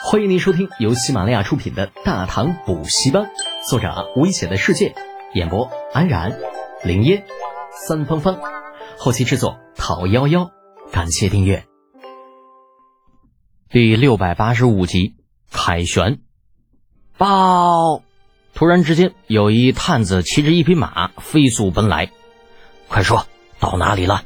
欢迎您收听由喜马拉雅出品的《大唐补习班》，作者危险的世界，演播安然、林烟、三芳芳，后期制作陶幺幺。感谢订阅。第六百八十五集，凯旋。报！突然之间，有一探子骑着一匹马飞速奔来。快说到哪里了？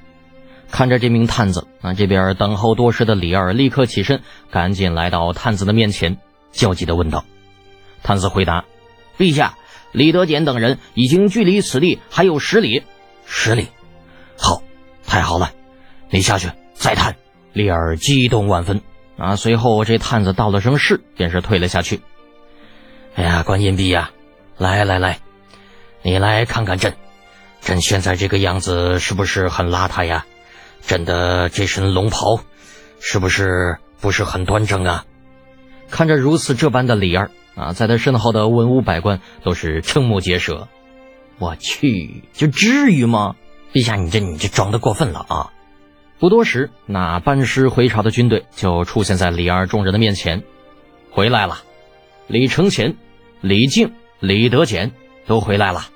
看着这名探子，啊，这边等候多时的李二立刻起身，赶紧来到探子的面前，焦急地问道：“探子回答，陛下，李德俭等人已经距离此地还有十里，十里，好，太好了，你下去再探。”李二激动万分，啊，随后这探子道了声是，便是退了下去。哎呀，关银币呀，来来来，你来看看朕，朕现在这个样子是不是很邋遢呀？朕的这身龙袍，是不是不是很端正啊？看着如此这般的李二啊，在他身后的文武百官都是瞠目结舌。我去，就至于吗？陛下，你这你这装的过分了啊！不多时，那班师回朝的军队就出现在李二众人的面前。回来了，李承乾、李靖、李德俭都回来了。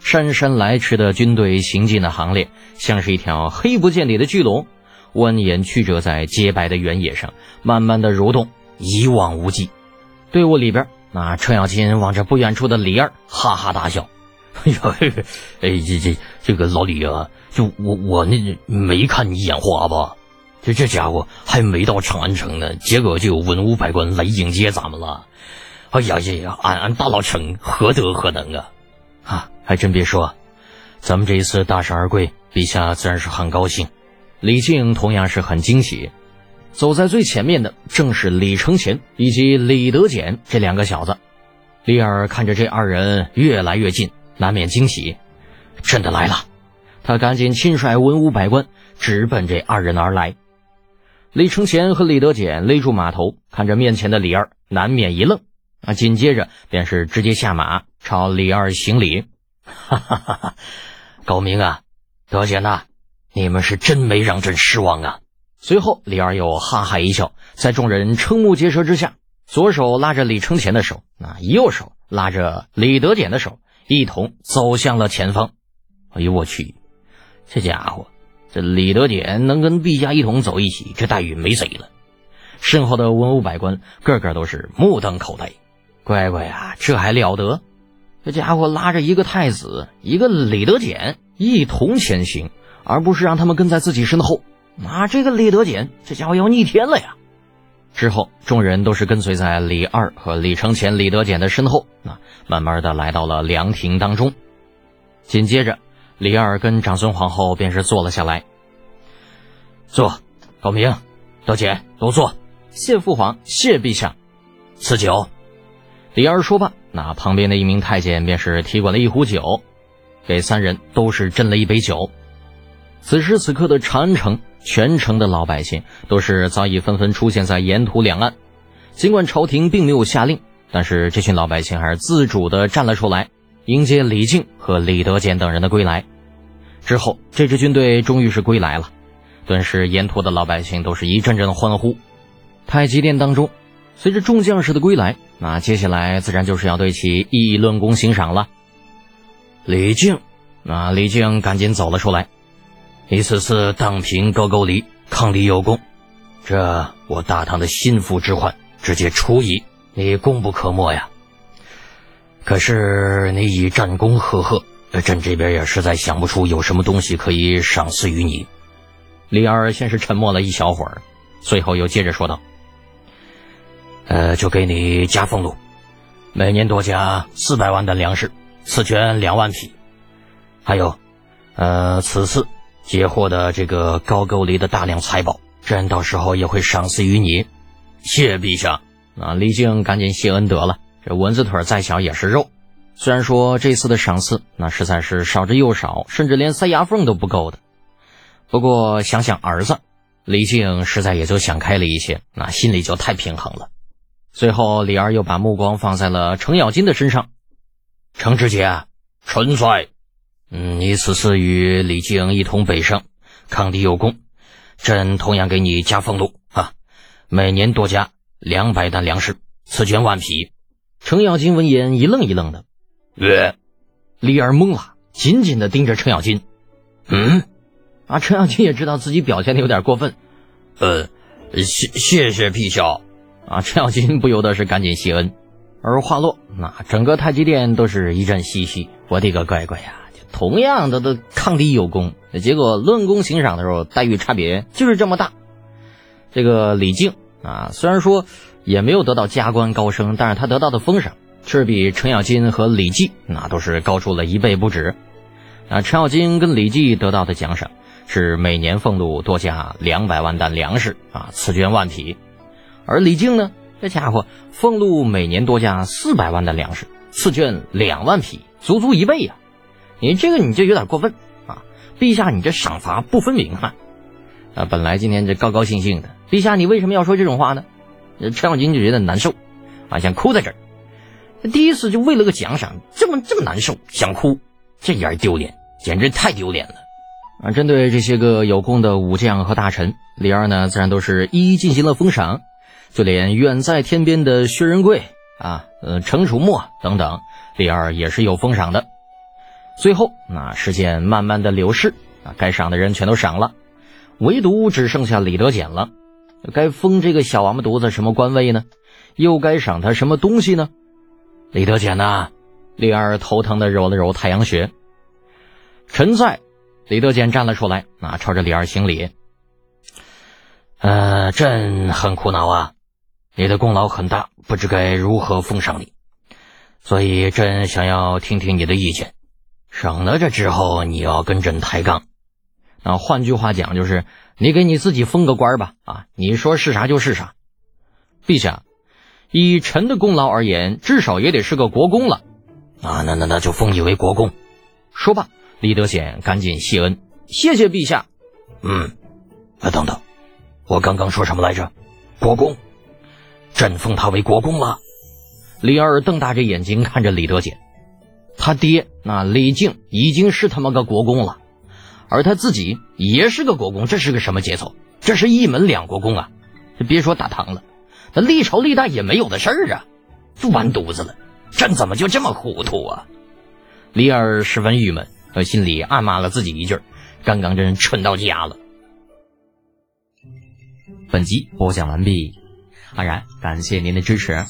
姗姗来迟的军队行进的行列，像是一条黑不见底的巨龙，蜿蜒曲折在洁白的原野上，慢慢的蠕动，一望无际。队伍里边，那程咬金望着不远处的李二，哈哈大笑：“哎呀，哎，这这这个老李啊，就我我那没看你眼花吧？就这家伙还没到长安城呢，结果就有文武百官来迎接咱们了。哎呀呀，俺俺大老程何德何能啊？！”还真别说，咱们这一次大胜而归，陛下自然是很高兴。李靖同样是很惊喜。走在最前面的正是李承乾以及李德俭这两个小子。李二看着这二人越来越近，难免惊喜。真的来了，他赶紧亲率文武百官直奔这二人而来。李承乾和李德俭勒住马头，看着面前的李二，难免一愣。啊，紧接着便是直接下马朝李二行礼。哈哈哈！哈高明啊，德简呐，你们是真没让朕失望啊！随后，李二又哈哈一笑，在众人瞠目结舌之下，左手拉着李承乾的手，啊，右手拉着李德俭的手，一同走向了前方。哎呦我去，这家伙，这李德俭能跟陛下一同走一起，这待遇没谁了。身后的文武百官个个都是目瞪口呆，乖乖啊，这还了得！这家伙拉着一个太子，一个李德俭一同前行，而不是让他们跟在自己身后。那这个李德俭，这家伙要逆天了呀！之后，众人都是跟随在李二和李承乾、李德俭的身后，那慢慢的来到了凉亭当中。紧接着，李二跟长孙皇后便是坐了下来。坐，高明、德俭都坐。谢父皇，谢陛下。赐酒。李二说罢。那旁边的一名太监便是提过了一壶酒，给三人都是斟了一杯酒。此时此刻的长安城，全城的老百姓都是早已纷纷出现在沿途两岸。尽管朝廷并没有下令，但是这群老百姓还是自主的站了出来，迎接李靖和李德俭等人的归来。之后，这支军队终于是归来了，顿时沿途的老百姓都是一阵阵欢呼。太极殿当中。随着众将士的归来，那接下来自然就是要对其议论功行赏了。李靖，那李靖赶紧走了出来。你此次荡平高句丽，抗敌有功，这我大唐的心腹之患直接除矣，你功不可没呀。可是你以战功赫赫，朕这边也实在想不出有什么东西可以赏赐于你。李二先是沉默了一小会儿，最后又接着说道。呃，就给你加俸禄，每年多加四百万的粮食，赐权两万匹，还有，呃，此次截获的这个高句丽的大量财宝，朕到时候也会赏赐于你。谢陛下。啊，李靖赶紧谢恩得了。这蚊子腿再小也是肉，虽然说这次的赏赐那实在是少之又少，甚至连塞牙缝都不够的。不过想想儿子，李靖实在也就想开了一些，那心里就太平衡了。最后，李二又把目光放在了程咬金的身上。程知节，纯帅，嗯，你此次与李靖一同北上，抗敌有功，朕同样给你加俸禄啊，每年多加两百担粮食，赐捐万匹。程咬金闻言一愣一愣的，呃，李二懵了，紧紧的盯着程咬金。嗯，啊，程咬金也知道自己表现的有点过分。呃，谢谢谢陛下。啊，程咬金不由得是赶紧谢恩。而话落，那整个太极殿都是一阵唏嘘。我的个乖乖呀！同样的的抗敌有功，结果论功行赏的时候待遇差别就是这么大。这个李靖啊，虽然说也没有得到加官高升，但是他得到的封赏却比程咬金和李绩那都是高出了一倍不止。啊，程咬金跟李绩得到的奖赏是每年俸禄多加两百万担粮食啊，赐捐万匹；而李靖呢，这家伙俸禄每年多加四百万的粮食，赐捐两万匹，足足一倍呀！你这个你就有点过分啊！陛下，你这赏罚不分明啊！啊，本来今天这高高兴兴的，陛下你为什么要说这种话呢？程咬金就觉得难受，啊，想哭在这儿。第一次就为了个奖赏这么这么难受，想哭，这样丢脸，简直太丢脸了！啊，针对这些个有功的武将和大臣，李二呢自然都是一一进行了封赏，就连远在天边的薛仁贵啊，呃，程楚墨等等，李二也是有封赏的。最后，那时间慢慢的流逝，啊，该赏的人全都赏了，唯独只剩下李德俭了。该封这个小王八犊子什么官位呢？又该赏他什么东西呢？李德俭呢，李二头疼的揉了揉太阳穴。臣在，李德俭站了出来，啊，朝着李二行礼。呃，朕很苦恼啊，你的功劳很大，不知该如何封赏你，所以朕想要听听你的意见。省得这之后你要跟朕抬杠，那换句话讲就是你给你自己封个官吧，啊，你说是啥就是啥。陛下，以臣的功劳而言，至少也得是个国公了，啊，那那那就封你为国公。说罢，李德显赶紧谢恩，谢谢陛下。嗯，啊，等等，我刚刚说什么来着？国公，朕封他为国公了。李二瞪大着眼睛看着李德显。他爹那李靖已经是他妈个国公了，而他自己也是个国公，这是个什么节奏？这是一门两国公啊！别说大唐了，那历朝历代也没有的事儿啊！完犊子了，朕怎么就这么糊涂啊？李二十分郁闷，他心里暗骂了自己一句：“刚刚真蠢到家了。”本集播讲完毕，安然感谢您的支持。